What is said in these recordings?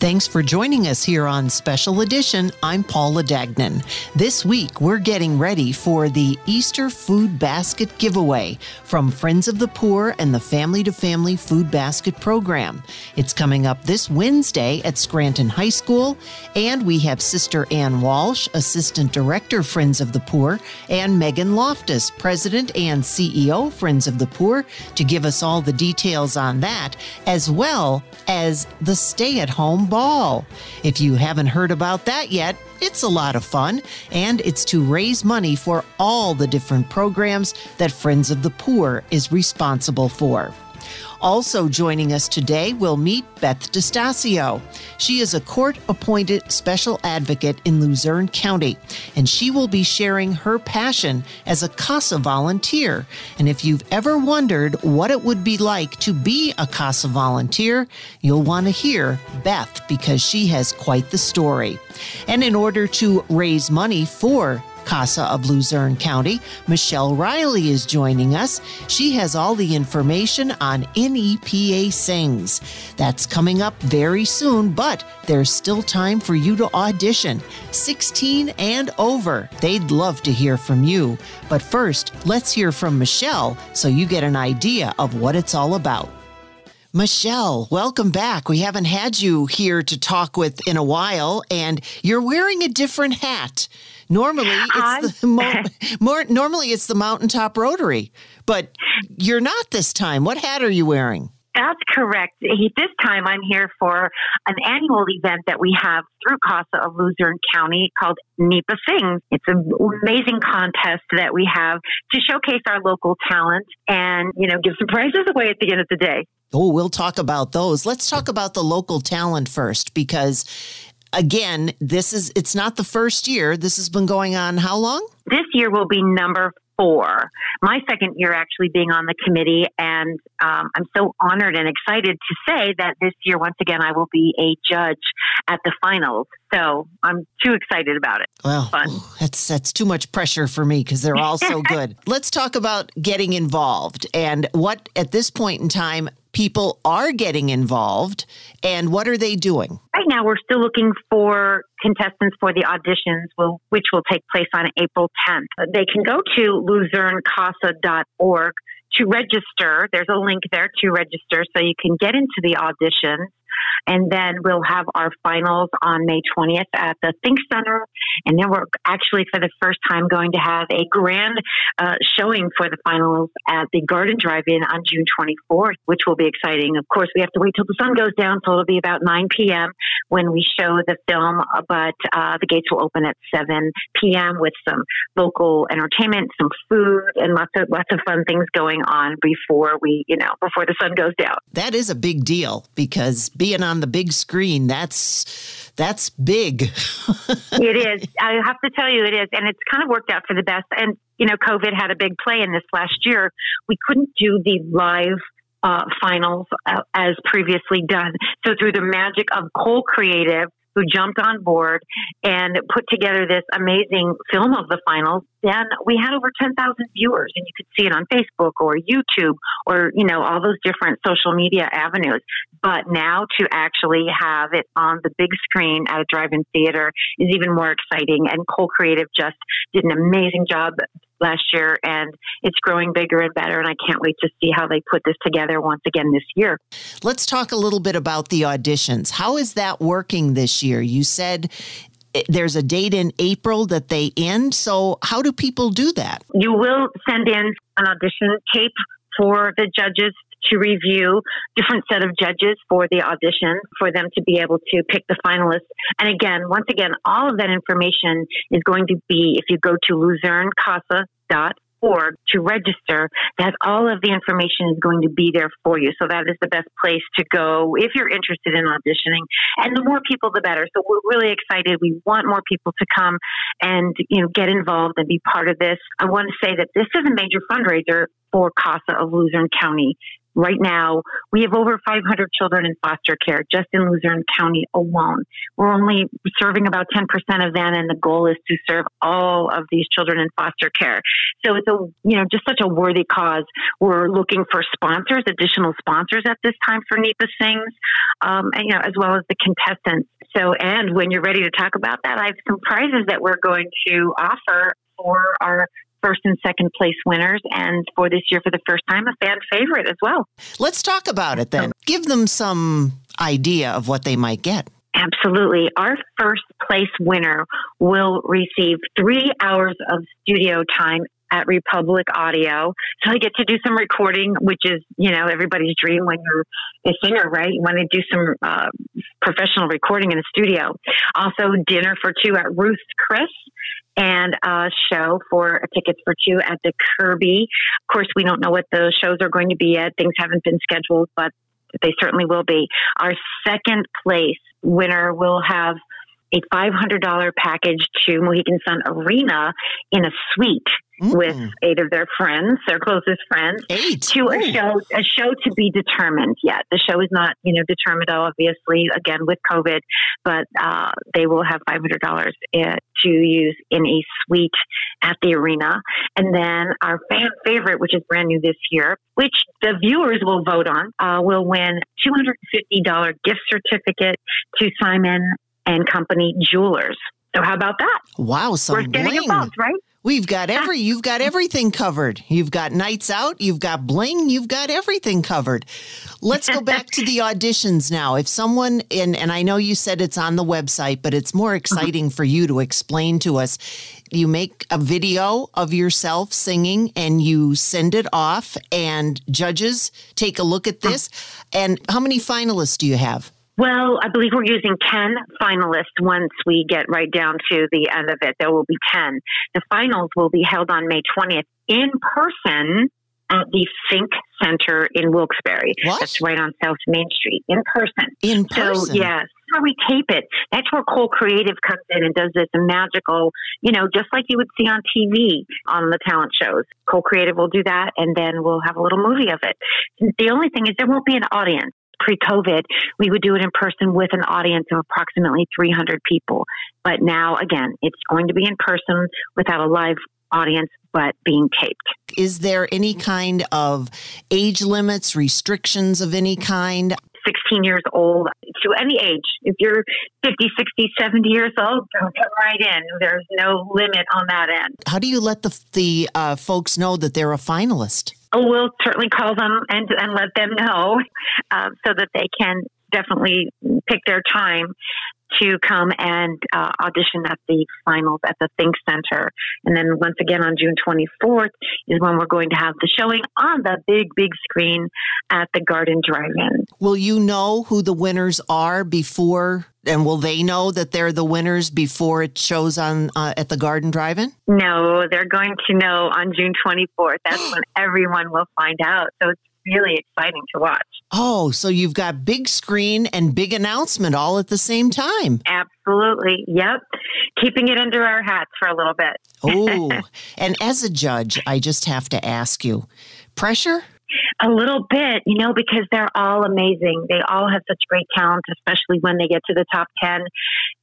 Thanks for joining us here on Special Edition. I'm Paula Dagnan. This week, we're getting ready for the Easter Food Basket Giveaway from Friends of the Poor and the Family to Family Food Basket Program. It's coming up this Wednesday at Scranton High School, and we have Sister Ann Walsh, Assistant Director, Friends of the Poor, and Meghan Loftus, President and CEO, Friends of the Poor, to give us all the details on that, as well as the stay at home ball. If you haven't heard about that yet, it's a lot of fun, and it's to raise money for all the different programs that Friends of the Poor is responsible for. Also joining us today, we'll meet Beth Distasio. She is a court appointed special advocate in Luzerne County, and she will be sharing her passion as a CASA volunteer. And if you've ever wondered what it would be like to be a CASA volunteer, you'll want to hear Beth because she has quite the story. And in order to raise money for CASA of Luzerne County. Michelle Reilly is joining us. She has all the information on NEPA Sings. That's coming up very soon, but there's still time for you to audition. 16 and over. They'd love to hear from you. But first, let's hear from Michelle so you get an idea of what it's all about. Michelle, welcome back. We haven't had you here to talk with in a while, and you're wearing a different hat. Normally, it's the mo- more, normally it's the Mountaintop Rotary, but you're not this time. What hat are you wearing? That's correct. He, this time I'm here for an annual event that we have through CASA of Luzerne County called NEPA Sings. It's an amazing contest that we have to showcase our local talent and, you know, give some prizes away at the end of the day. Oh, we'll talk about those. Let's talk about the local talent first because again, this is it's not the first year. This has been going on how long? This year will be number four. My second year actually being on the committee, and um, I'm so honored and excited to say that this year, once again, I will be a judge at the finals. So I'm too excited about it. Well, Fun. that's that's too much pressure for me because they're all so good. Let's talk about getting involved and what at this point in time people are getting involved and what are they doing? Right now, we're still looking for contestants for the auditions, which will take place on April 10th. They can go to luzernecasa.org to register. There's a link there to register so you can get into the auditions. And then we'll have our finals on May 20th at the Think Center. And then we're actually, for the first time, going to have a grand uh, showing for the finals at the Garden Drive In on June 24th, which will be exciting. Of course, we have to wait till the sun goes down, so it'll be about 9 p.m. when we show the film, but uh, the gates will open at 7 p.m. with some local entertainment, some food, and lots of lots of fun things going on before we, you know, before the sun goes down. That is a big deal because being on the big screen, that's that's big. it is. I have to tell you, it is, and it's kind of worked out for the best. And you know, COVID had a big play in this last year. We couldn't do the live uh, finals uh, as previously done. So through the magic of Cole Creative, who jumped on board and put together this amazing film of the finals. Then we had over 10,000 viewers and you could see it on Facebook or YouTube or, you know, all those different social media avenues. But now to actually have it on the big screen at a drive-in theater is even more exciting. And Cole Creative just did an amazing job last year, and it's growing bigger and better. And I can't wait to see how they put this together once again this year. Let's talk a little bit about the auditions. How is that working this year? You said eh, there's a date in April that they end. So, how do people do that? You will send in an audition tape for the judges to review different set of judges for the audition for them to be able to pick the finalists. And again, once again, all of that information is going to be if you go to luzernecasa.org org to register, that all of the information is going to be there for you. So that is the best place to go if you're interested in auditioning. And the more people, the better. So we're really excited. We want more people to come and, you know, get involved and be part of this. I want to say that this is a major fundraiser for CASA of Luzerne County right now, we have over 500 children in foster care just in Luzerne County alone. We're only serving about 10% of them, and the goal is to serve all of these children in foster care. So it's a, you know, just such a worthy cause. We're looking for sponsors, additional sponsors at this time for NEPA Sings, um, and, you know, as well as the contestants. So, and when you're ready to talk about that, I have some prizes that we're going to offer for our first and second place winners, and for this year, for the first time, a fan favorite as well. Let's talk about it then. Give them some idea of what they might get. Absolutely. Our first place winner will receive three hours of studio time at Republic Audio. So I get to do some recording, which is, you know, everybody's dream when you're a singer, right? You want to do some uh, professional recording in a studio. Also, dinner for two at Ruth's Chris and a show for tickets for two at the Kirby. Of course, we don't know what those shows are going to be yet. Things haven't been scheduled, but they certainly will be. Our second place winner will have a $500 package to Mohegan Sun Arena in a suite mm. with eight of their friends, their closest friends, eight. to a show, a show to be determined yet. The show is not, you know, determined, obviously, again with COVID, but uh, they will have $500 uh, to use in a suite at the arena. And then our fan favorite, which is brand new this year, which the viewers will vote on, uh, will win $250 gift certificate to Simon and Company Jewelers. So how about that? Wow, some We're getting involved, right? We've got every you've got everything covered. You've got nights out, you've got bling, you've got everything covered. Let's go back to the auditions now. If someone and and I know you said it's on the website, but it's more uh-huh. exciting for you to explain to us. You make a video of yourself singing and you send it off and judges take a look at uh-huh. this. And how many finalists do you have? Well, I believe we're using 10 finalists once we get right down to the end of it. There will be 10. The finals will be held on May 20th in person at the Think Center in Wilkes-Barre. What? That's right on South Main Street in person. In person. So, yes, how we tape it. That's where Cole Creative comes in and does this magical, you know, just like you would see on TV on the talent shows. Cole Creative will do that, and then we'll have a little movie of it. The only thing is, there won't be an audience. Pre COVID, we would do it in person with an audience of approximately 300 people. But now, again, it's going to be in person without a live audience, but being taped. Is there any kind of age limits, restrictions of any kind? 16 years old to any age. If you're 50, 60, 70 years old, come right in. There's no limit on that end. How do you let the the uh, folks know that they're a finalist? We'll certainly call them and, and let them know uh, so that they can definitely pick their time to come and uh, audition at the finals at the Think Center. And then once again on June 24th is when we're going to have the showing on the big, big screen at the Garden Drive-In. Will you know who the winners are before, and will they know that they're the winners before it shows on uh, at the Garden Drive-In? No, they're going to know on June 24th. That's when everyone will find out. So it's really exciting to watch. Oh, so you've got big screen and big announcement all at the same time. Absolutely. Yep. Keeping it under our hats for a little bit. Oh, and as a judge, I just have to ask you, pressure? A little bit, you know, because they're all amazing. They all have such great talent, especially when they get to the top 10.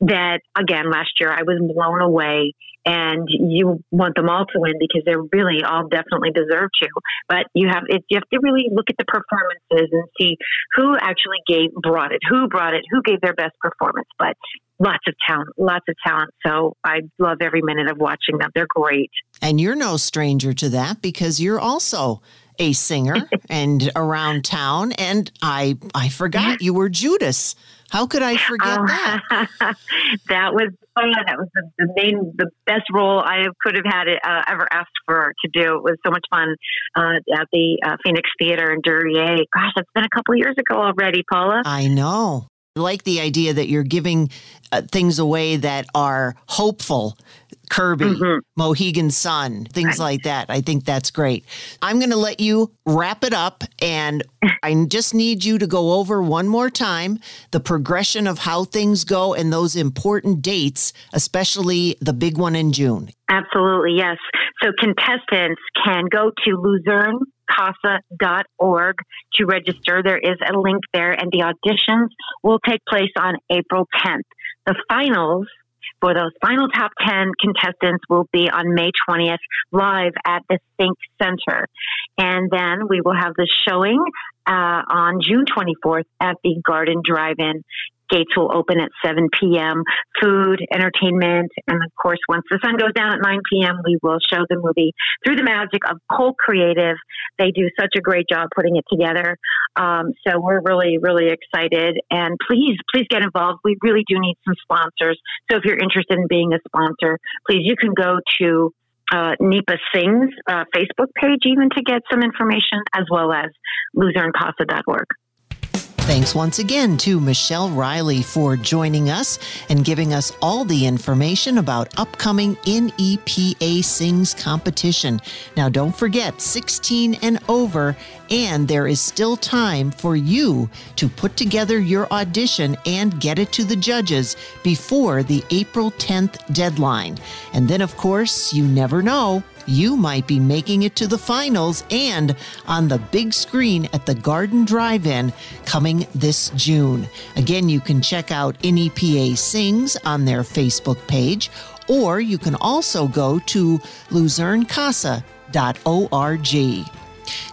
That, again, last year I was blown away. And you want them all to win because they're really all definitely deserve to. But you have it, you have to really look at the performances and see who actually gave brought it, who brought it, who gave their best performance. But lots of talent, lots of talent. So I love every minute of watching them. They're great. And you're no stranger to that because you're also a singer and around town. And I I forgot you were Judas. How could I forget Oh, that? that was fun. That was the, the main, the best role I could have had it, uh, ever asked for to do. It was so much fun uh, at the uh, Phoenix Theater in Duryea. Gosh, that's been a couple years ago already, Paula. I know. I like the idea that you're giving uh, things away that are hopeful. Kirby, Mhm. Mohegan Sun, things like that. I think that's great. I'm going to let you wrap it up, and I just need you to go over one more time the progression of how things go and those important dates, especially the big one in June. Absolutely, yes. So contestants can go to luzernecasa.org to register. There is a link there, and the auditions will take place on April 10th. The finals for those final top 10 contestants will be on May 20th live at the Think Center. And then we will have the showing uh, on June 24th at the Garden Drive-In. Gates will open at 7 p.m. Food, entertainment, and of course, once the sun goes down at 9 p.m., we will show the movie through the magic of Cole Creative. They do such a great job putting it together. Um, so we're really, really excited. And please, please get involved. We really do need some sponsors. So if you're interested in being a sponsor, please, you can go to uh, NEPA Sings uh, Facebook page even to get some information, as well as luzernecasa.org. Thanks once again to Michelle Reilly for joining us and giving us all the information about upcoming NEPA Sings competition. Now, don't forget 16 and over, and there is still time for you to put together your audition and get it to the judges before the April 10th deadline. And then, of course, you never know you might be making it to the finals and on the big screen at the Garden Drive In coming this June. Again, you can check out NEPA Sings on their Facebook page, or you can also go to luzernecasa.org.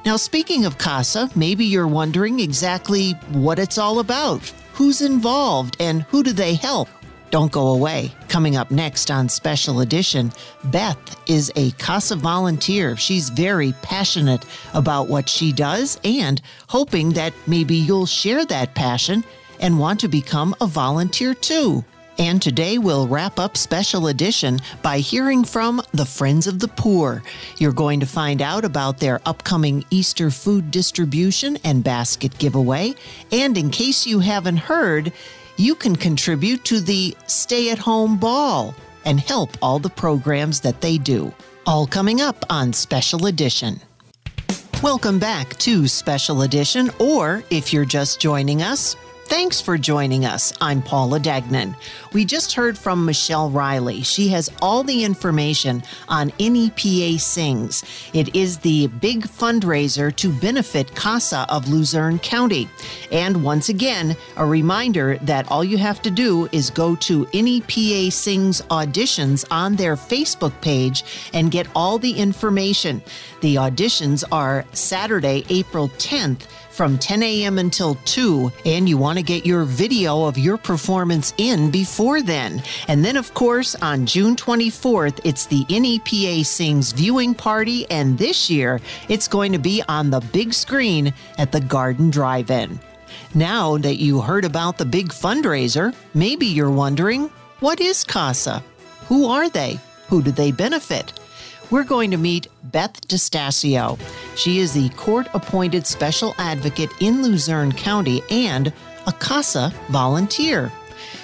Now, speaking of CASA, maybe you're wondering exactly what it's all about, who's involved, and who do they help? Don't go away. Coming up next on Special Edition, Beth is a CASA volunteer. She's very passionate about what she does and hoping that maybe you'll share that passion and want to become a volunteer too. And today we'll wrap up Special Edition by hearing from the Friends of the Poor. You're going to find out about their upcoming Easter food distribution and basket giveaway. And in case you haven't heard, you can contribute to the Stay at Home Ball and help all the programs that they do. All coming up on Special Edition. Welcome back to Special Edition, or if you're just joining us, Thanks for joining us. I'm Paula Dagnan. We just heard from Michelle Reilly. She has all the information on NEPA Sings. It is the big fundraiser to benefit CASA of Luzerne County. And once again, a reminder that all you have to do is go to NEPA Sings auditions on their Facebook page and get all the information. The auditions are Saturday, April 10th from 10 a.m. until 2, and you want to get your video of your performance in before then. And then, of course, on June 24th, it's the NEPA Sings viewing party, and this year it's going to be on the big screen at the Garden Drive In. Now that you heard about the big fundraiser, maybe you're wondering what is CASA? Who are they? Who do they benefit? We're going to meet Beth Distasio. She is the court appointed special advocate in Luzerne County and a CASA volunteer.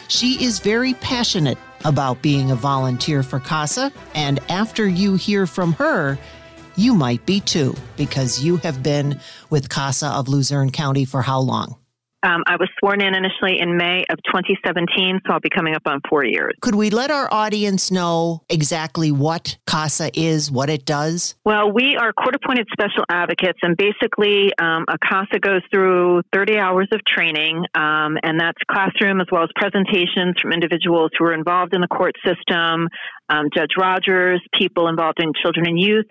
She is very passionate about being a volunteer for CASA, and after you hear from her, you might be too, because you have been with CASA of Luzerne County for how long? Um, I was sworn in initially in May of 2017, so I'll be coming up on four years. Could we let our audience know exactly what CASA is, what it does? Well, we are court appointed special advocates, and basically, um, a CASA goes through 30 hours of training, um, and that's classroom as well as presentations from individuals who are involved in the court system, um, Judge Rogers, people involved in children and youth.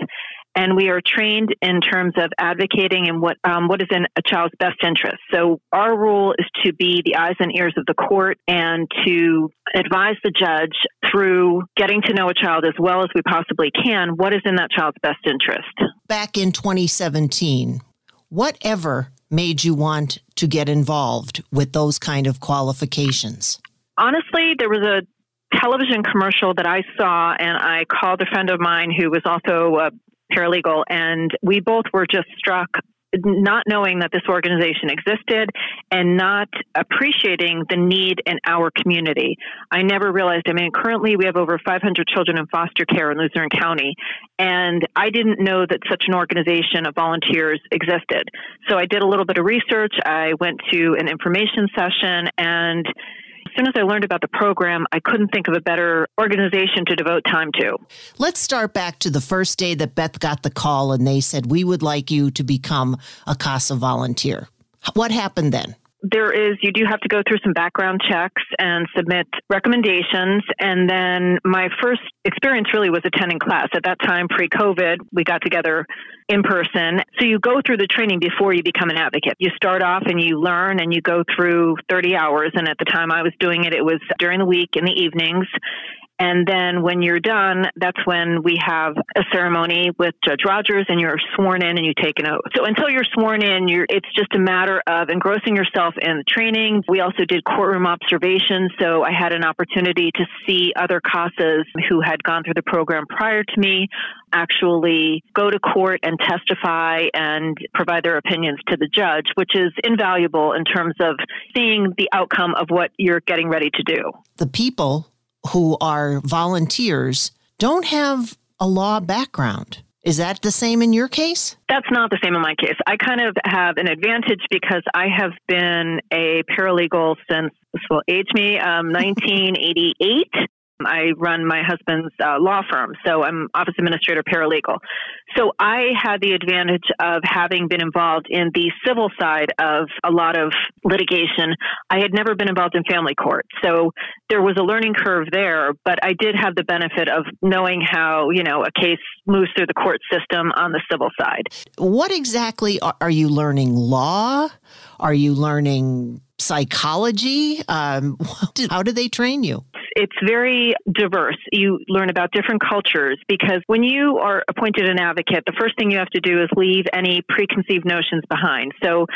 And we are trained in terms of advocating and what um, what is in a child's best interest. So our role is to be the eyes and ears of the court and to advise the judge through getting to know a child as well as we possibly can what is in that child's best interest. Back in 2017, whatever made you want to get involved with those kind of qualifications? Honestly, there was a television commercial that I saw, and I called a friend of mine who was also a paralegal, and we both were just struck not knowing that this organization existed and not appreciating the need in our community. I never realized, I mean, currently we have over 500 children in foster care in Luzerne County, and I didn't know that such an organization of volunteers existed. So I did a little bit of research. I went to an information session and soon as I learned about the program, I couldn't think of a better organization to devote time to. Let's start back to the first day that Beth got the call and they said, We would like you to become a CASA volunteer. What happened then? There is you do have to go through some background checks and submit recommendations. And then my first experience really was attending class. At that time pre-covid we got together in person. So you go through the training before you become an advocate. You start off and you learn and you go through 30 hours. And at the time i was doing it it was during the week in the evenings and then when you're done, that's when we have a ceremony with Judge Rogers and you're sworn in and you take an oath. So until you're sworn in, you're, it's just a matter of engrossing yourself in the training. We also did courtroom observations. So I had an opportunity to see other CASAs who had gone through the program prior to me actually go to court and testify and provide their opinions to the judge, which is invaluable in terms of seeing the outcome of what you're getting ready to do. The people who are volunteers don't have a law background. Is that the same in your case? That's not the same in my case. I kind of have an advantage because I have been a paralegal since, this will age me, um, 1988. I run my husband's uh, law firm, so I'm office administrator paralegal. So I had the advantage of having been involved in the civil side of a lot of litigation. I had never been involved in family court, so there was a learning curve there, but I did have the benefit of knowing how, you know, a case moves through the court system on the civil side. What exactly are you learning? Law? Are you learning psychology? Um, how do they train you? It's very diverse. You learn about different cultures because when you are appointed an advocate, the first thing you have to do is leave any preconceived notions behind. So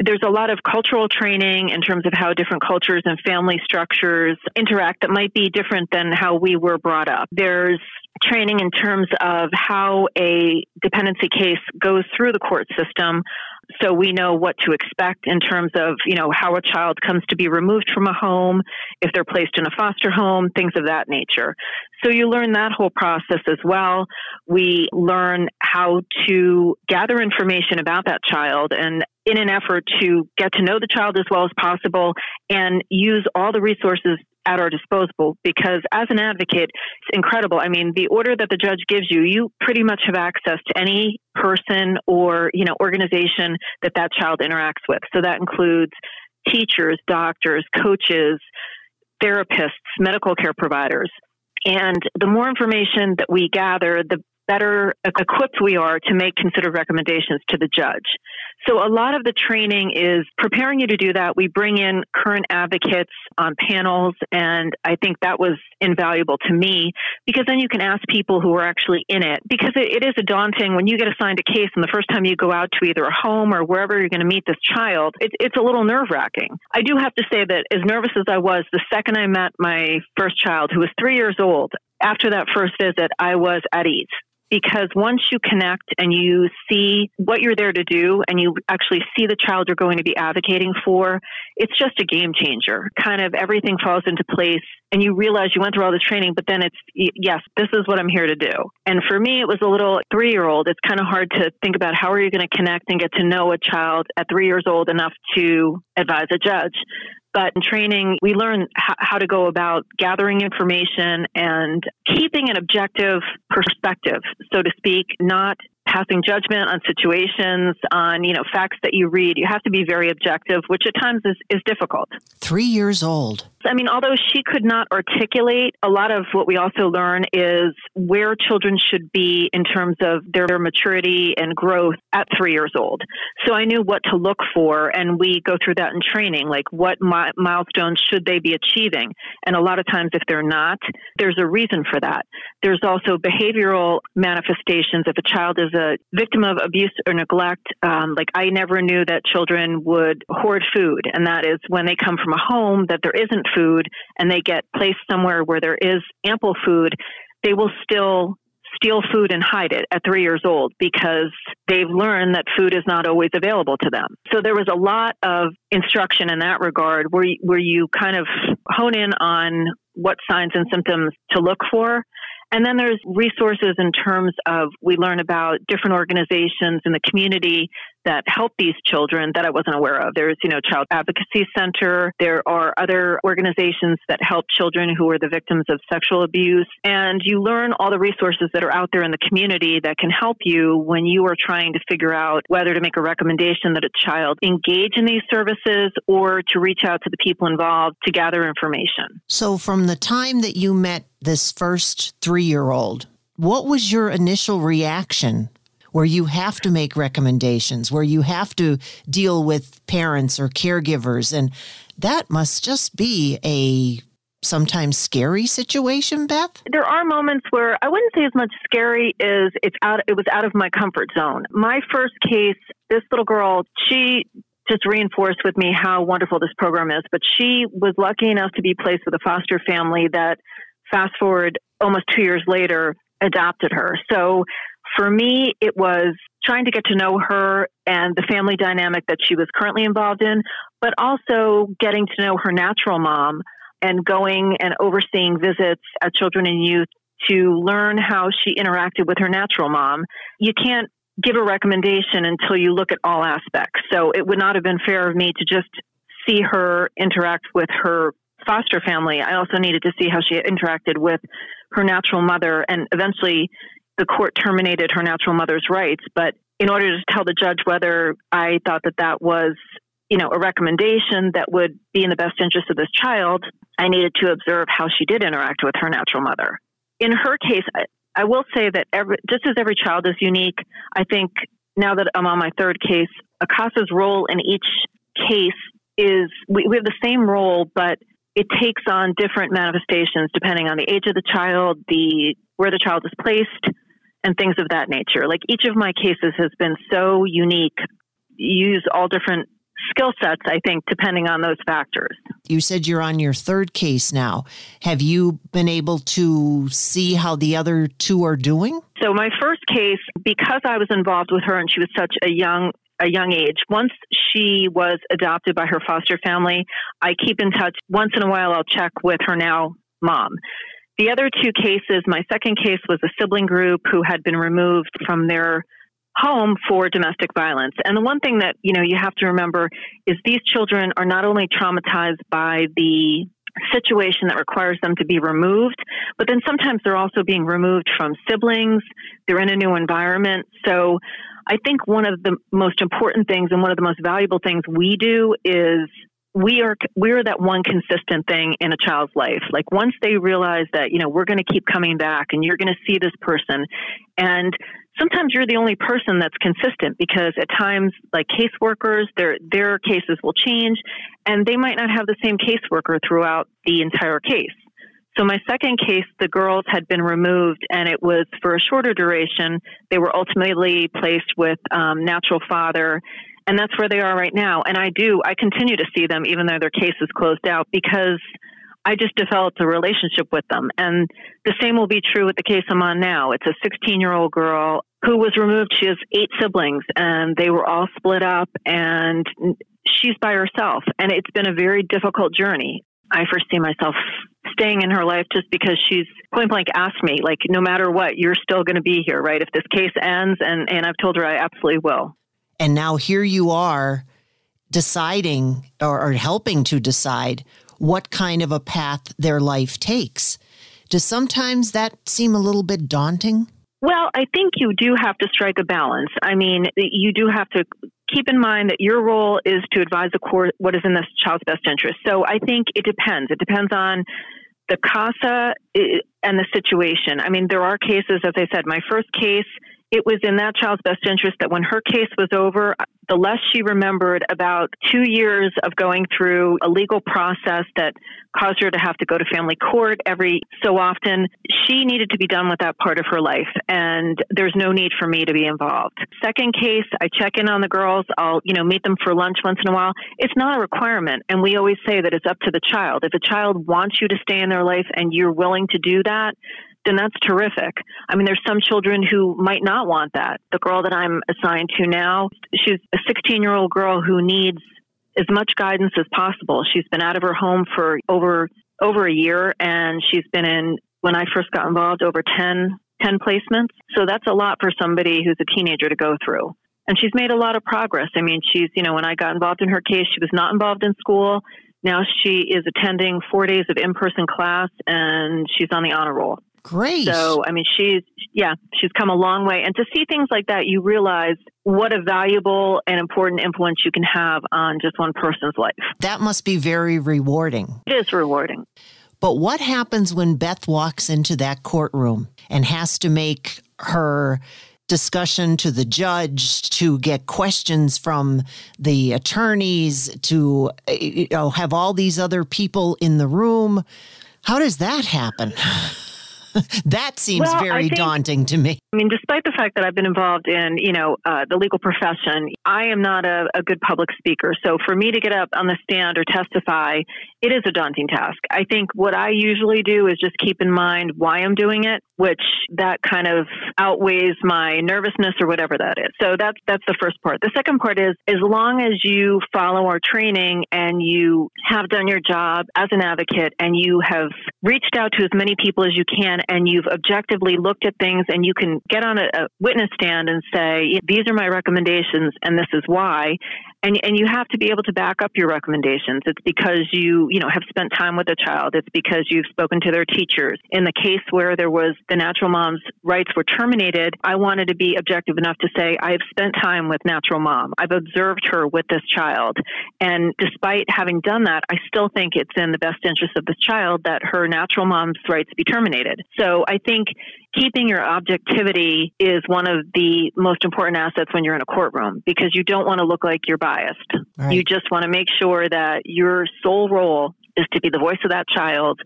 there's a lot of cultural training in terms of how different cultures and family structures interact that might be different than how we were brought up. There's training in terms of how a dependency case goes through the court system so we know what to expect in terms of you know how a child comes to be removed from a home if they're placed in a foster home things of that nature so you learn that whole process as well we learn how to gather information about that child and in an effort to get to know the child as well as possible and use all the resources at our disposal because as an advocate, it's incredible. I mean, the order that the judge gives you, you pretty much have access to any person or, you know, organization that that child interacts with. So that includes teachers, doctors, coaches, therapists, medical care providers. And the more information that we gather, the better equipped we are to make considered recommendations to the judge. So a lot of the training is preparing you to do that. We bring in current advocates on panels, and I think that was invaluable to me because then you can ask people who are actually in it. Because it, it is a daunting when you get assigned a case, and the first time you go out to either a home or wherever you're going to meet this child, it, it's a little nerve wracking. I do have to say that as nervous as I was the second I met my first child, who was three years old, after that first visit, I was at ease because once you connect and you see what you're there to do and you actually see the child you're going to be advocating for, it's just a game changer. Kind of everything falls into place and you realize you went through all this training, but then it's, yes, this is what I'm here to do. And for me, it was a little three year old. It's kind of hard to think about how are you going to connect and get to know a child at three years old enough to advise a judge. But in training, we learn how to go about gathering information and keeping an objective perspective, so to speak, not passing judgment on situations, on, you know, facts that you read. You have to be very objective, which at times is, is difficult. Three years old. I mean, although she could not articulate, a lot of what we also learn is where children should be in terms of their, maturity and growth at three years old. So I knew what to look for, and we go through that in training, like what mi- milestones should they be achieving. And a lot of times, if they're not, there's a reason for that. There's also behavioral manifestations. If a child is a victim of abuse or neglect, um, like I never knew that children would hoard food, and that is when they come from a home that there isn't food and they get placed somewhere where there is ample food, they will still steal food and hide it at three years old because they've learned that food is not always available to them. So there was a lot of instruction in that regard where, where you kind of hone in on what signs and symptoms to look for and then there's resources in terms of we learn about different organizations in the community that help these children that I wasn't aware of. There's, you know, Child Advocacy Center. There are other organizations that help children who are the victims of sexual abuse. And you learn all the resources that are out there in the community that can help you when you are trying to figure out whether to make a recommendation that a child engage in these services or to reach out to the people involved to gather information. So from the time that you met this first three year old, what was your initial reaction where you have to make recommendations, where you have to deal with parents or caregivers? And that must just be a sometimes scary situation, Beth? There are moments where I wouldn't say as much scary as it's out it was out of my comfort zone. My first case, this little girl, she just reinforced with me how wonderful this program is, but she was lucky enough to be placed with a foster family that fast forward almost two years later, adopted her. So for me, it was trying to get to know her and the family dynamic that she was currently involved in, but also getting to know her natural mom and going and overseeing visits at children and youth to learn how she interacted with her natural mom. You can't give a recommendation until you look at all aspects. So it would not have been fair of me to just see her interact with her foster family, I also needed to see how she interacted with her natural mother. And eventually, the court terminated her natural mother's rights. But in order to tell the judge whether I thought that that was, you know, a recommendation that would be in the best interest of this child, I needed to observe how she did interact with her natural mother. In her case, I, I will say that every, just as every child is unique, I think now that I'm on my third case, a CASA's role in each case is we, we have the same role, but it takes on different manifestations depending on the age of the child, the where the child is placed, and things of that nature. Like each of my cases has been so unique. You use all different skill sets, I think, depending on those factors. You said you're on your third case now. Have you been able to see how the other two are doing? So, my first case, because I was involved with her and she was such a young a young age. Once she was adopted by her foster family, I keep in touch. Once in a while, I'll check with her now mom. The other two cases, my second case was a sibling group who had been removed from their home for domestic violence. And the one thing that, you know, you have to remember is these children are not only traumatized by the situation that requires them to be removed, but then sometimes they're also being removed from siblings. They're in a new environment. So I think one of the most important things and one of the most valuable things we do is we are we're that one consistent thing in a child's life like once they realize that you know we're going to keep coming back and you're going to see this person and sometimes you're the only person that's consistent because at times like caseworkers their their cases will change and they might not have the same caseworker throughout the entire case so my second case, the girls had been removed, and it was for a shorter duration. They were ultimately placed with um, natural father, and that's where they are right now. And I do, I continue to see them even though their case is closed out because I just developed a relationship with them. And the same will be true with the case I'm on now. It's a 16 year old girl who was removed. She has eight siblings, and they were all split up, and she's by herself. And it's been a very difficult journey. I foresee myself staying in her life just because she's point blank asked me, like, no matter what, you're still going to be here, right? If this case ends, and, and I've told her I absolutely will. And now here you are deciding or, or helping to decide what kind of a path their life takes. Does sometimes that seem a little bit daunting? Well, I think you do have to strike a balance. I mean, you do have to keep in mind that your role is to advise the court what is in the child's best interest. So I think it depends. It depends on the CASA eh, and the situation. I mean, there are cases, as I said, my first case, it was in that child's best interest that when her case was over, the less she remembered about two years of going through a legal process that caused her to have to go to family court every so often, she needed to be done with that part of her life. And there's no need for me to be involved. Second case, I check in on the girls. I'll, you know, meet them for lunch once in a while. It's not a requirement. And we always say that it's up to the child. If a child wants you to stay in their life and you're willing to do that, then that's terrific. I mean, there's some children who might not want that. The girl that I'm assigned to now, she's a 16 year old girl who needs as much guidance as possible. She's been out of her home for over over a year, and she's been in when I first got involved over 10, 10 placements. So that's a lot for somebody who's a teenager to go through. And she's made a lot of progress. I mean, she's, you know, when I got involved in her case, she was not involved in school. Now she is attending four days of in person class and she's on the honor roll. Great. So, I mean, she's, yeah, she's come a long way. And to see things like that, you realize what a valuable and important influence you can have on just one person's life. That must be very rewarding. It is rewarding. But what happens when Beth walks into that courtroom and has to make her discussion to the judge to get questions from the attorneys to you know have all these other people in the room how does that happen that seems Well, very think- daunting to me. I mean, despite the fact that I've been involved in, you know, uh, the legal profession, I am not a, a good public speaker. So for me to get up on the stand or testify, it is a daunting task. I think what I usually do is just keep in mind why I'm doing it, which that kind of outweighs my nervousness or whatever that is. So that's that's the first part. The second part is as long as you follow our training and you have done your job as an advocate and you have reached out to as many people as you can and you've objectively looked at things and you can get on a, a witness stand and say these are my recommendations and this is why and and you have to be able to back up your recommendations. It's because you you know have spent time with the child. It's because you've spoken to their teachers. In the case where there was the natural mom's rights were terminated i wanted to be objective enough to say i've spent time with natural mom. I've observed her with this child. And despite having done that i still think it's in the best interest of this child that her natural mom's rights be terminated. So i think keeping your objectivity is one of the most important assets when you're in a courtroom because you don't want to look like you're biased. Right. You just want to make sure that your sole role is to be the voice of that child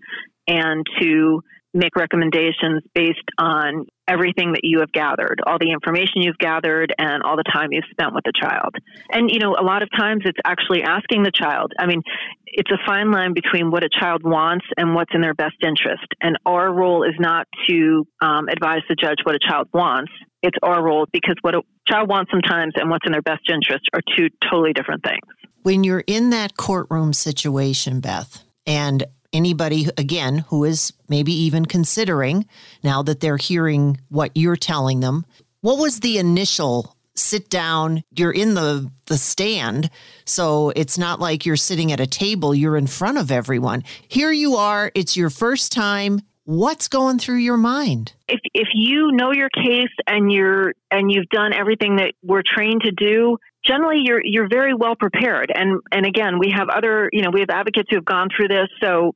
and to make recommendations based on everything that you have gathered, all the information you've gathered and all the time you've spent with the child. And you know, a lot of times it's actually asking the child. I mean, it's a fine line between what a child wants and what's in their best interest. And our role is not to um, advise the judge what a child wants. It's our role because what a child wants sometimes and what's in their best interest are two totally different things. when you're in that courtroom situation, Beth, and anybody, again, who is maybe even considering now that they're hearing what you're telling them, what was the initial sit down? You're in the, the stand, so it's not like you're sitting at a table, you're in front of everyone. Here you are, it's your first time. What's going through your mind? if if you know your case and you're and you've done everything that we're trained to do generally you're you're very well prepared. And and again we have other you know we have advocates who have gone through this. So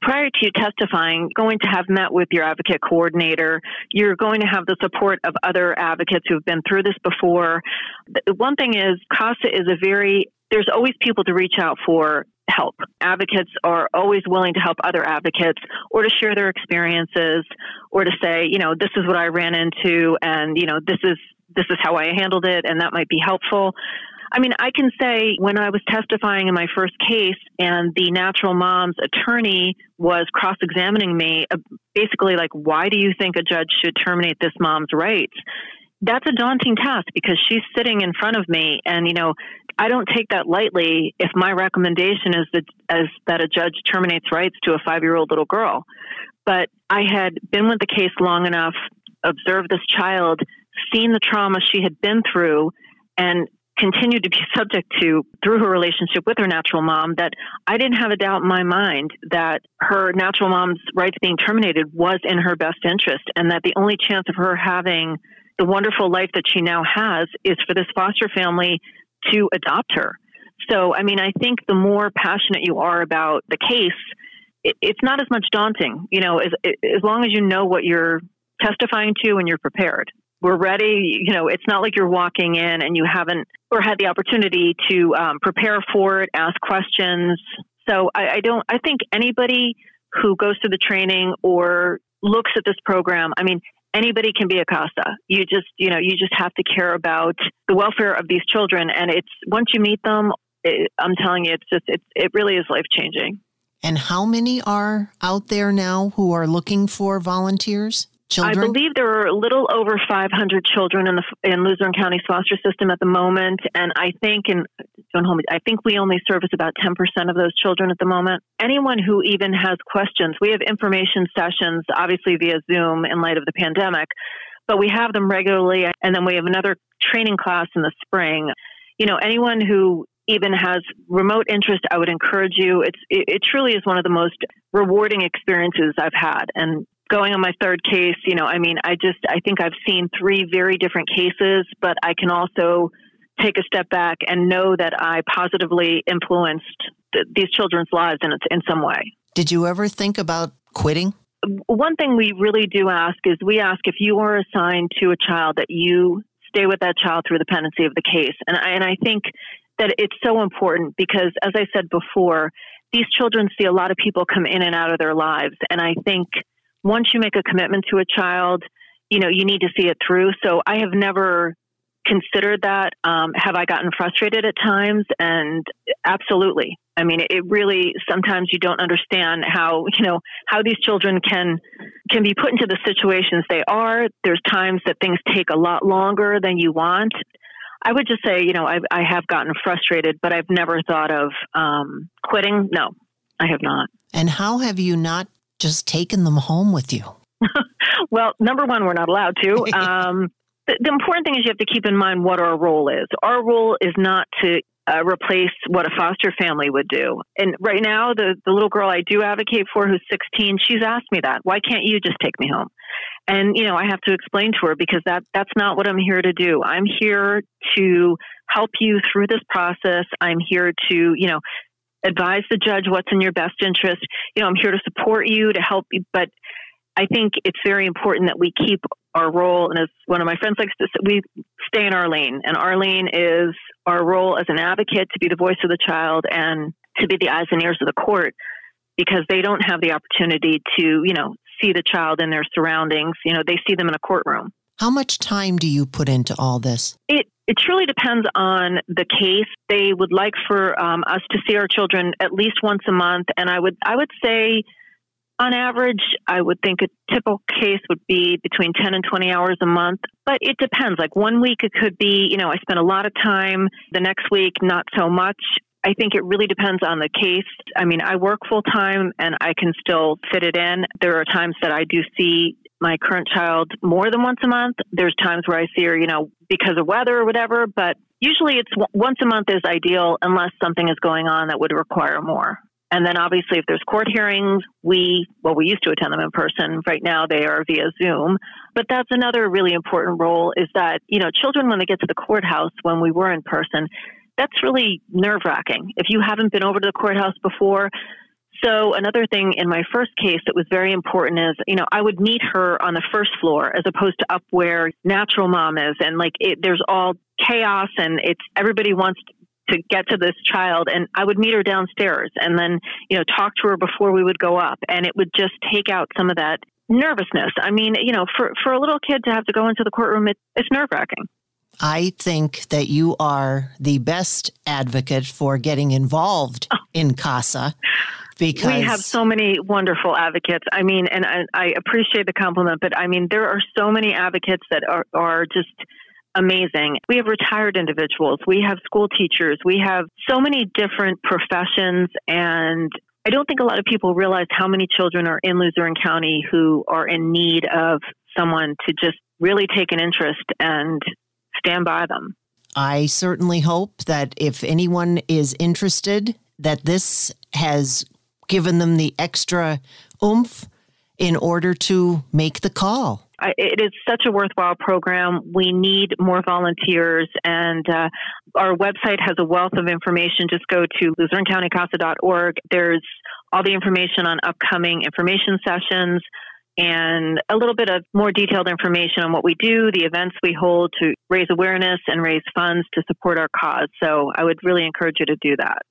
prior to you testifying going to have met with your advocate coordinator. You're going to have the support of other advocates who have been through this before. The one thing is casa is a very there's always people to reach out for help. Advocates are always willing to help other advocates or to share their experiences or to say, you know, this is what I ran into and, you know, this is this is how I handled it and that might be helpful. I mean, I can say when I was testifying in my first case and the natural mom's attorney was cross examining me, uh, basically, like, why do you think a judge should terminate this mom's rights? That's a daunting task because she's sitting in front of me and, you know, I don't take that lightly if my recommendation is that, as that a judge terminates rights to a five year old little girl. But I had been with the case long enough, observed this child, seen the trauma she had been through, and continued to be subject to through her relationship with her natural mom that I didn't have a doubt in my mind that her natural mom's rights being terminated was in her best interest and that the only chance of her having the wonderful life that she now has is for this foster family to adopt her. So, I mean, I think the more passionate you are about the case, it, it's not as much daunting, you know, as, as long as you know what you're testifying to and you're prepared. We're ready. You know, it's not like you're walking in and you haven't or had the opportunity to um, prepare for it, ask questions. So I, I don't. I think anybody who goes through the training or looks at this program, I mean, anybody can be a CASA. You just, you know, you just have to care about the welfare of these children. And it's once you meet them, it, I'm telling you, it's just, it's, it really is life changing. And how many are out there now who are looking for volunteers? Children? I believe there are a little over 500 children in the in Luzerne County's foster system at the moment, and I think in don't hold me, I think we only service about 10% of those children at the moment. Anyone who even has questions, we have information sessions, obviously via Zoom in light of the pandemic, but we have them regularly, and then we have another training class in the spring. You know, anyone who even has remote interest, I would encourage you. It's it, it truly is one of the most rewarding experiences I've had, and going on my third case, you know, I mean, I just, I think I've seen three very different cases, but I can also take a step back and know that I positively influenced th- these children's lives in, in some way. Did you ever think about quitting? One thing we really do ask is we ask if you are assigned to a child that you stay with that child through the pendency of the case. And I, and I think that it's so important because, as I said before, these children see a lot of people come in and out of their lives. And I think once you make a commitment to a child, you know, you need to see it through. So I have never considered that. Um, have I gotten frustrated at times? And absolutely. I mean, it really sometimes you don't understand how you know how these children can can be put into the situations they are. There's times that things take a lot longer than you want. I would just say, you know, I, I have gotten frustrated, but I've never thought of um, quitting. No, I have not. And how have you not just taken them home with you? well, number one, we're not allowed to. Um, the, the, important thing is you have to keep in mind what our role is. Our role is not to uh, replace what a foster family would do. And right now, the, the little girl I do advocate for, who's 16, she's asked me that. Why can't you just take me home? And you know, I have to explain to her because that that's not what I'm here to do. I'm here to help you through this process. I'm here to, you know, advise the judge what's in your best interest. You know, I'm here to support you, to help you, but I think it's very important that we keep our role. And as one of my friends likes to say, we stay in our lane. And our lane is our role as an advocate to be the voice of the child and to be the eyes and ears of the court because they don't have the opportunity to, you know, see the child in their surroundings. You know, they see them in a courtroom. How much time do you put into all this? It it truly depends on the case. They would like for um, us to see our children at least once a month, and I would I would say, on average, I would think a typical case would be between ten and twenty hours a month. But it depends. Like one week, it could be you know I spend a lot of time. The next week, not so much. I think it really depends on the case. I mean, I work full time and I can still fit it in. There are times that I do see my current child more than once a month. There's times where I see her, you know, because of weather or whatever, but usually it's once a month is ideal unless something is going on that would require more. And then obviously if there's court hearings, we well we used to attend them in person. Right now they are via Zoom. But that's another really important role is that, you know, children when they get to the courthouse when we were in person, that's really nerve-wracking. If you haven't been over to the courthouse before, so another thing in my first case that was very important is, you know, I would meet her on the first floor as opposed to up where natural mom is, and like it, there's all chaos, and it's everybody wants to get to this child, and I would meet her downstairs, and then you know talk to her before we would go up, and it would just take out some of that nervousness. I mean, you know, for for a little kid to have to go into the courtroom, it, it's nerve wracking. I think that you are the best advocate for getting involved oh. in CASA because we have so many wonderful advocates. I mean, and I, I appreciate the compliment, but I mean, there are so many advocates that are, are just amazing. We have retired individuals, we have school teachers, we have so many different professions and I don't think a lot of people realize how many children are in Luzerne County who are in need of someone to just really take an interest and stand by them. I certainly hope that if anyone is interested, that this has given them the extra oomph in order to make the call. it is such a worthwhile program. We need more volunteers, and uh, our website has a wealth of information. Just go to LuzerneCountyCasa.org. There's all the information on upcoming information sessions and a little bit of more detailed information on what we do, the events we hold to raise awareness and raise funds to support our cause. So I would really encourage you to do that.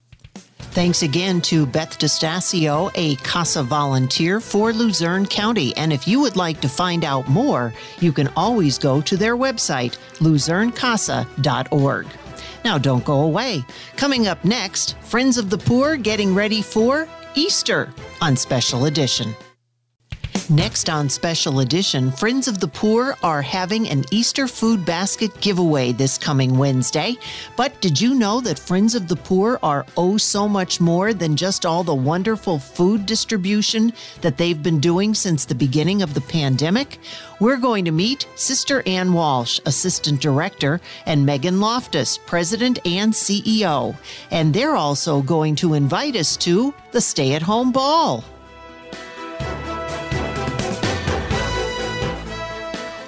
Thanks again to Beth Distasio, a CASA volunteer for Luzerne County. And if you would like to find out more, you can always go to their website, luzernecasa.org. Now, don't go away. Coming up next, Friends of the Poor getting ready for Easter on Special Edition. Next on Special Edition, Friends of the Poor are having an Easter food basket giveaway this coming Wednesday. But did you know that Friends of the Poor are oh so much more than just all the wonderful food distribution that they've been doing since the beginning of the pandemic? We're going to meet Sister Ann Walsh, Assistant Director, and Meghan Loftus, President and CEO. And they're also going to invite us to the stay at home ball.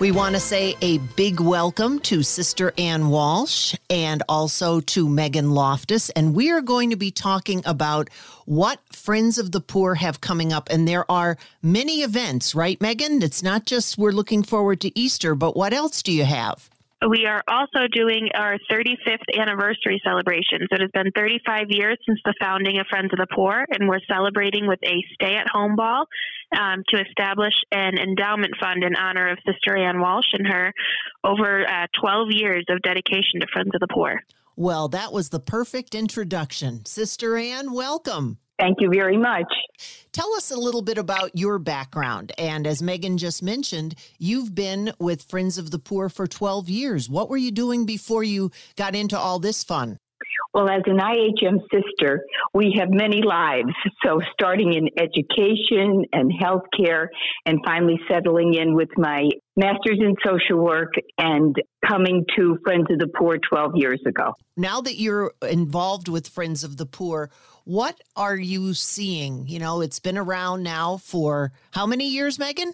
We want to say a big welcome to Sister Ann Walsh and also to Meghan Loftus. And we are going to be talking about what Friends of the Poor have coming up. And there are many events, right, Meghan? It's not just we're looking forward to Easter, but what else do you have? We are also doing our 35th anniversary celebration. So it has been 35 years since the founding of Friends of the Poor, and we're celebrating with a stay at home ball um, to establish an endowment fund in honor of Sister Ann Walsh and her over uh, 12 years of dedication to Friends of the Poor. Well, that was the perfect introduction. Sister Ann, welcome. Thank you very much. Tell us a little bit about your background. And as Meghan just mentioned, you've been with Friends of the Poor for 12 years. What were you doing before you got into all this fun? Well, as an IHM sister, we have many lives. So, starting in education and healthcare, and finally settling in with my master's in social work and coming to Friends of the Poor 12 years ago. Now that you're involved with Friends of the Poor, what are you seeing? You know, it's been around now for how many years, Meghan?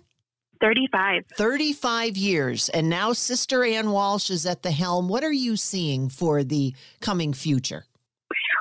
35. 35 years. And now Sister Ann Walsh is at the helm. What are you seeing for the coming future?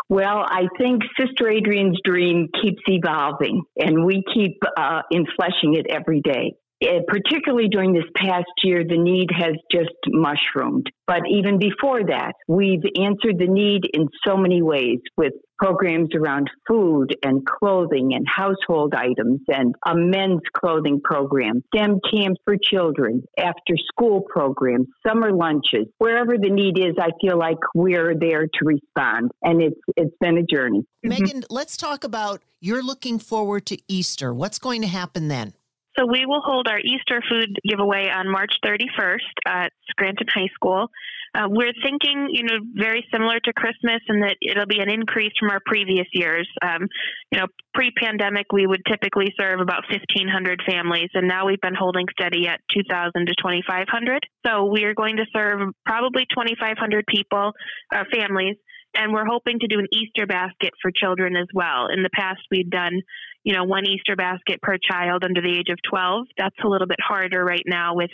Well, I think Sister Adrian's dream keeps evolving, and we keep uh, infleshing it every day. It, particularly during this past year, the need has just mushroomed. But even before that, we've answered the need in so many ways with programs around food and clothing and household items and a men's clothing program, STEM camps for children, after school programs, summer lunches. Wherever the need is, I feel like we're there to respond. And it's it's been a journey. Mm-hmm. Meghan, let's talk about you're looking forward to Easter. What's going to happen then? So we will hold our Easter food giveaway on March 31st at Scranton High School. Uh, we're thinking, you know, very similar to Christmas, and that it'll be an increase from our previous years. Um, you know, pre-pandemic, we would typically serve about 1,500 families, and now we've been holding steady at 2,000 to 2,500. So we are going to serve probably 2,500 people, uh, families and we're hoping to do an Easter basket for children as well. In the past, we've done, you know, one Easter basket per child under the age of 12. That's a little bit harder right now with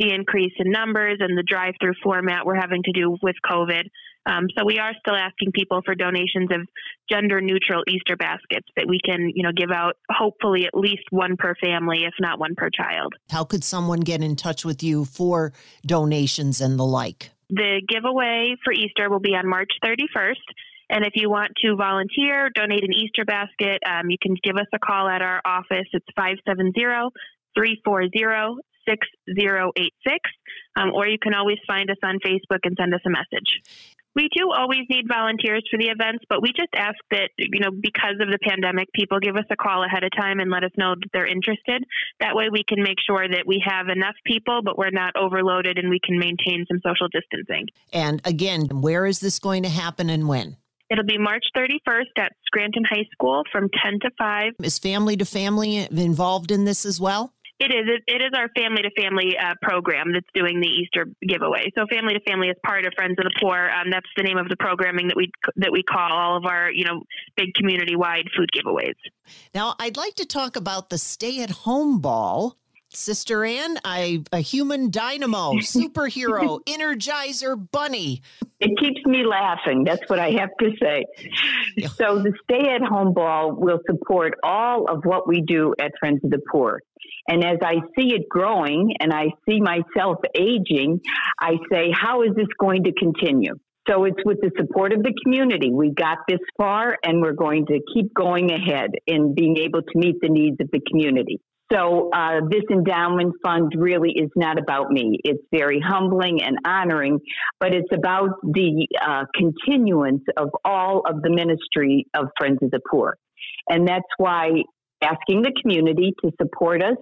the increase in numbers and the drive-through format we're having to do with COVID. Um, so we are still asking people for donations of gender-neutral Easter baskets that we can, you know, give out. Hopefully, at least one per family, if not one per child. How could someone get in touch with you for donations and the like? The giveaway for Easter will be on March 31st. And if you want to volunteer, donate an Easter basket, um, you can give us a call at our office. It's 570 340 6086. Um, or you can always find us on Facebook and send us a message. We do always need volunteers for the events, but we just ask that, you know, because of the pandemic, people give us a call ahead of time and let us know that they're interested. That way we can make sure that we have enough people, but we're not overloaded and we can maintain some social distancing. And again, where is this going to happen and when? It'll be March 31st at Scranton High School from 10 to 5. Is family to family involved in this as well? It is. It is our family to family uh, program that's doing the Easter giveaway. So, family to family is part of Friends of the Poor. Um, that's the name of the programming that we that we call all of our you know big community wide food giveaways. Now, I'd like to talk about the stay at home ball Sister Ann, I a human dynamo, superhero, energizer bunny. It keeps me laughing. That's what I have to say. So the stay at home ball will support all of what we do at Friends of the Poor. And as I see it growing and I see myself aging, I say, how is this going to continue? So it's with the support of the community. We got this far and we're going to keep going ahead in being able to meet the needs of the community. So uh, this endowment fund really is not about me. It's very humbling and honoring, but it's about the uh, continuance of all of the ministry of Friends of the Poor. And that's why asking the community to support us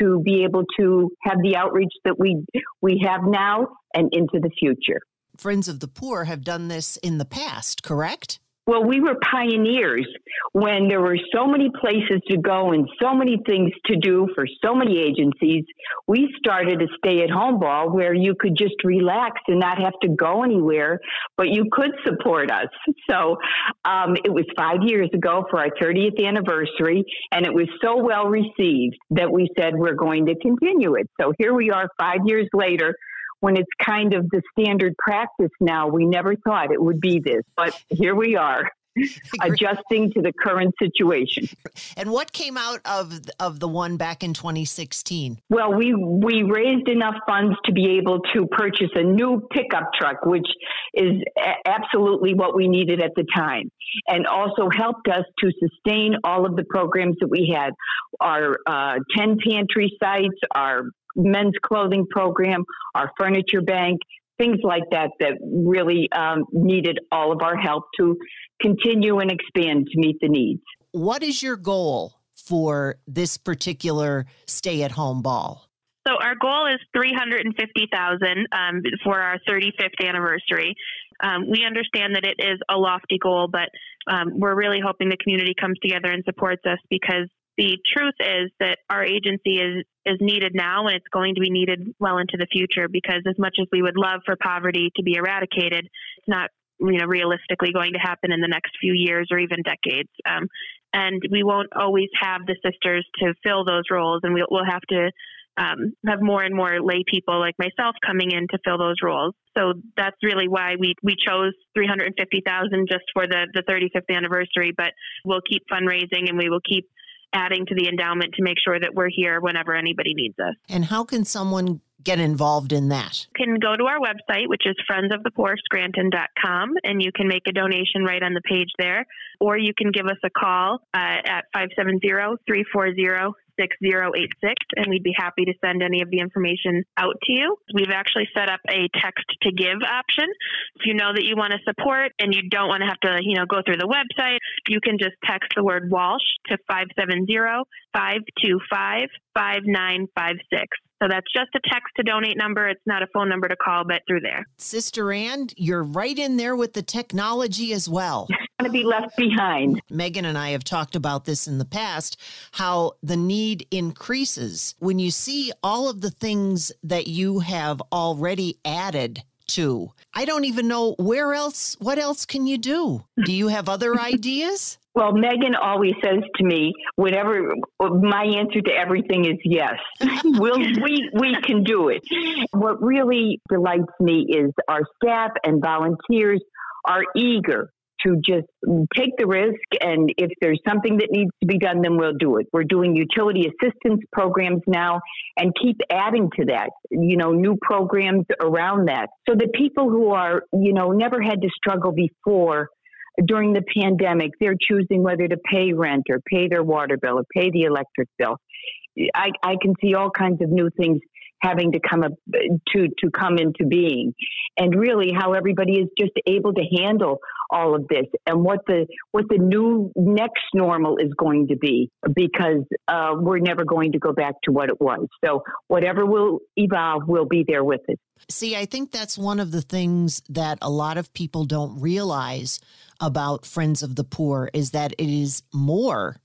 to be able to have the outreach that we we have now and into the future. Friends of the Poor have done this in the past, correct? Well, we were pioneers when there were so many places to go and so many things to do for so many agencies. We started a stay at home ball where you could just relax and not have to go anywhere, but you could support us. So um, it was five years ago for our 30th anniversary, and it was so well received that we said we're going to continue it. So here we are five years later when it's kind of the standard practice now. We never thought it would be this, but here we are. adjusting to the current situation. And what came out of of the one back in 2016? Well, we we raised enough funds to be able to purchase a new pickup truck, which is absolutely what we needed at the time, and also helped us to sustain all of the programs that we had, our uh, 10 pantry sites, our men's clothing program, our furniture bank, things like that that really um, needed all of our help to continue and expand to meet the needs. What is your goal for this particular stay-at-home ball? So our goal is 350,000 um, for our 35th anniversary. Um, we understand that it is a lofty goal, but um, we're really hoping the community comes together and supports us because the truth is that our agency is is needed now and it's going to be needed well into the future because as much as we would love for poverty to be eradicated it's not you know realistically going to happen in the next few years or even decades um, and we won't always have the sisters to fill those roles and we'll, we'll have to um, have more and more lay people like myself coming in to fill those roles. So that's really why we, we chose 350,000 just for the, the 35th anniversary, but we'll keep fundraising and we will keep adding to the endowment to make sure that we're here whenever anybody needs us. And how can someone get involved in that? You can go to our website, which is friendsofthepoor.scranton.com, and you can make a donation right on the page there. Or you can give us a call uh, at 570 340 6086, and we'd be happy to send any of the information out to you. We've actually set up a text to give option. If you know that you want to support and you don't want to have to, you know, go through the website, you can just text the word Walsh to 570 525 5956. So that's just a text to donate number. It's not a phone number to call, but through there. Sister Ann, you're right in there with the technology as well. Going to be left behind. Meghan and I have talked about this in the past how the need increases when you see all of the things that you have already added to. I don't even know where else, what else can you do? Do you have other ideas? Well, Meghan always says to me, whatever my answer to everything is yes. we'll, we we can do it. What really delights me is our staff and volunteers are eager to just take the risk and if there's something that needs to be done then we'll do it we're doing utility assistance programs now and keep adding to that you know new programs around that so the people who are you know never had to struggle before during the pandemic they're choosing whether to pay rent or pay their water bill or pay the electric bill. I, I can see all kinds of new things having to come up to to come into being. And really how everybody is just able to handle all of this and what the what the new next normal is going to be because uh, we're never going to go back to what it was. So whatever will evolve will be there with it. See i think that's one of the things that a lot of people don't realize about friends of the poor is that it is more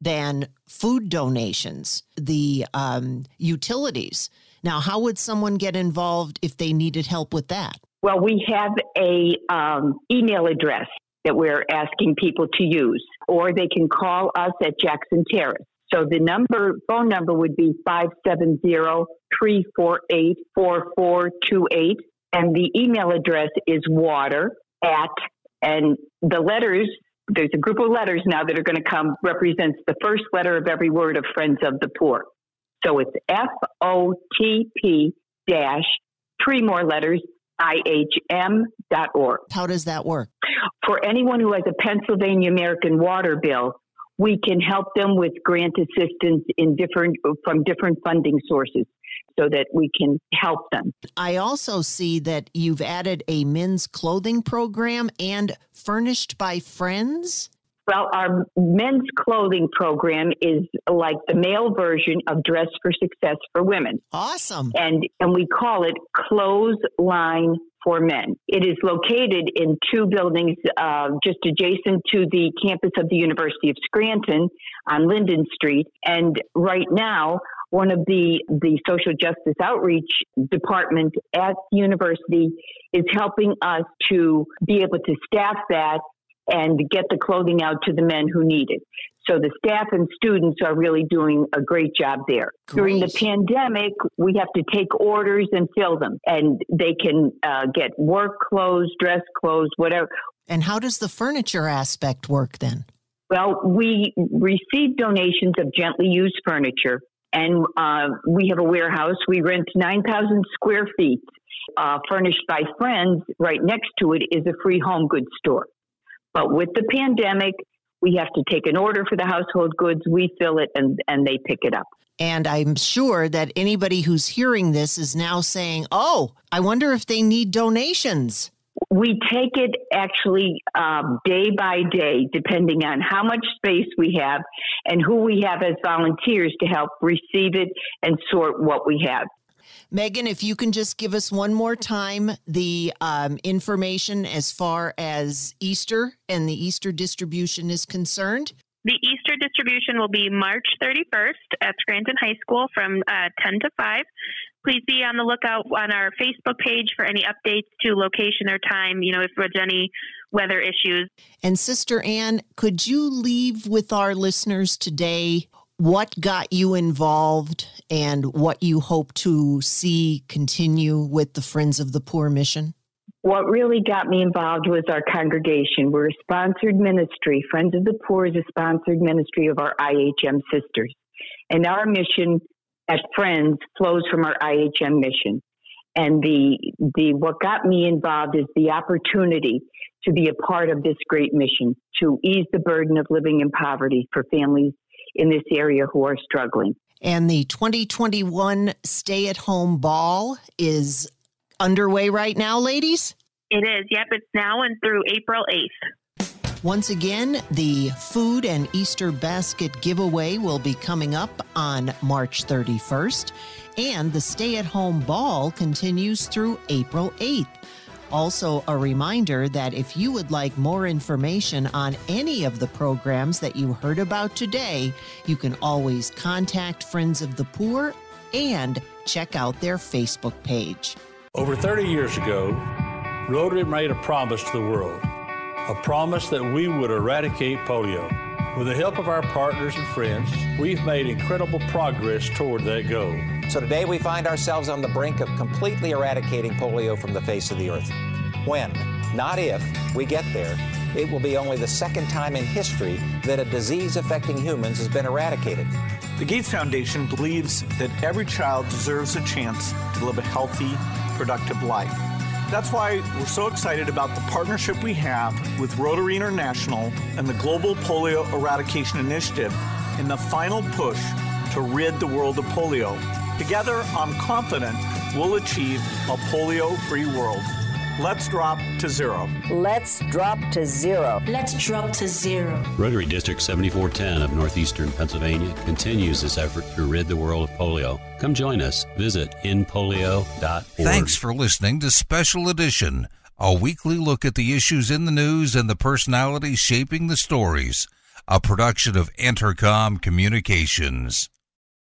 than food donations the um, utilities now, how would someone get involved if they needed help with that? Well, we have a um, email address that we're asking people to use, or they can call us at Jackson Terrace. So the number, phone number would be 570-348-4428. And the email address is water at, and the letters, there's a group of letters now that are going to come, represents the first letter of every word of Friends of the Poor. So it's F O T P dash three more letters IHM.org. How does that work? For anyone who has a Pennsylvania American water bill, we can help them with grant assistance in different from different funding sources so that we can help them. I also see that you've added a men's clothing program and furnished by friends. Well, our men's clothing program is like the male version of Dress for Success for women. Awesome. And and we call it Clothes Line for Men. It is located in two buildings uh, just adjacent to the campus of the University of Scranton on Linden Street. And right now, one of the, the social justice outreach department at the university is helping us to be able to staff that and get the clothing out to the men who need it. So the staff and students are really doing a great job there. Great. During the pandemic, we have to take orders and fill them, and they can uh, get work clothes, dress clothes, whatever. And how does the furniture aspect work then? Well, we receive donations of gently used furniture, and uh, we have a warehouse. We rent 9,000 square feet, uh, furnished by friends. Right next to it is a free home goods store. But with the pandemic, we have to take an order for the household goods, we fill it, and, and they pick it up. And I'm sure that anybody who's hearing this is now saying, oh, I wonder if they need donations. We take it actually um, day by day, depending on how much space we have and who we have as volunteers to help receive it and sort what we have. Meghan, if you can just give us one more time the um, information as far as Easter and the Easter distribution is concerned. The Easter distribution will be March 31st at Scranton High School from uh, 10 to 5. Please be on the lookout on our Facebook page for any updates to location or time, you know, if there's any weather issues. And Sister Ann, could you leave with our listeners today what got you involved and what you hope to see continue with the Friends of the Poor mission? What really got me involved was our congregation. We're a sponsored ministry. Friends of the Poor is a sponsored ministry of our IHM sisters. And our mission at Friends flows from our IHM mission. And the, the, what got me involved is the opportunity to be a part of this great mission to ease the burden of living in poverty for families in this area who are struggling. And the 2021 stay at home ball is underway right now, ladies? It is. Yep, it's now and through April 8th. Once again, the food and Easter basket giveaway will be coming up on March 31st, and the stay at home ball continues through April 8th. Also, a reminder that if you would like more information on any of the programs that you heard about today, you can always contact Friends of the Poor and check out their Facebook page. Over 30 years ago, Rotary made a promise to the world a promise that we would eradicate polio. With the help of our partners and friends, we've made incredible progress toward that goal. So today we find ourselves on the brink of completely eradicating polio from the face of the earth. When, not if, we get there, it will be only the second time in history that a disease affecting humans has been eradicated. The Gates Foundation believes that every child deserves a chance to live a healthy, productive life. That's why we're so excited about the partnership we have with Rotary International and the Global Polio Eradication Initiative in the final push to rid the world of polio. Together, I'm confident we'll achieve a polio free world. Let's drop to zero. Let's drop to zero. Let's drop to zero. Rotary District 7410 of Northeastern Pennsylvania continues this effort to rid the world of polio. Come join us. Visit endpolio.org. Thanks for listening to Special Edition, a weekly look at the issues in the news and the personalities shaping the stories. A production of Entercom Communications.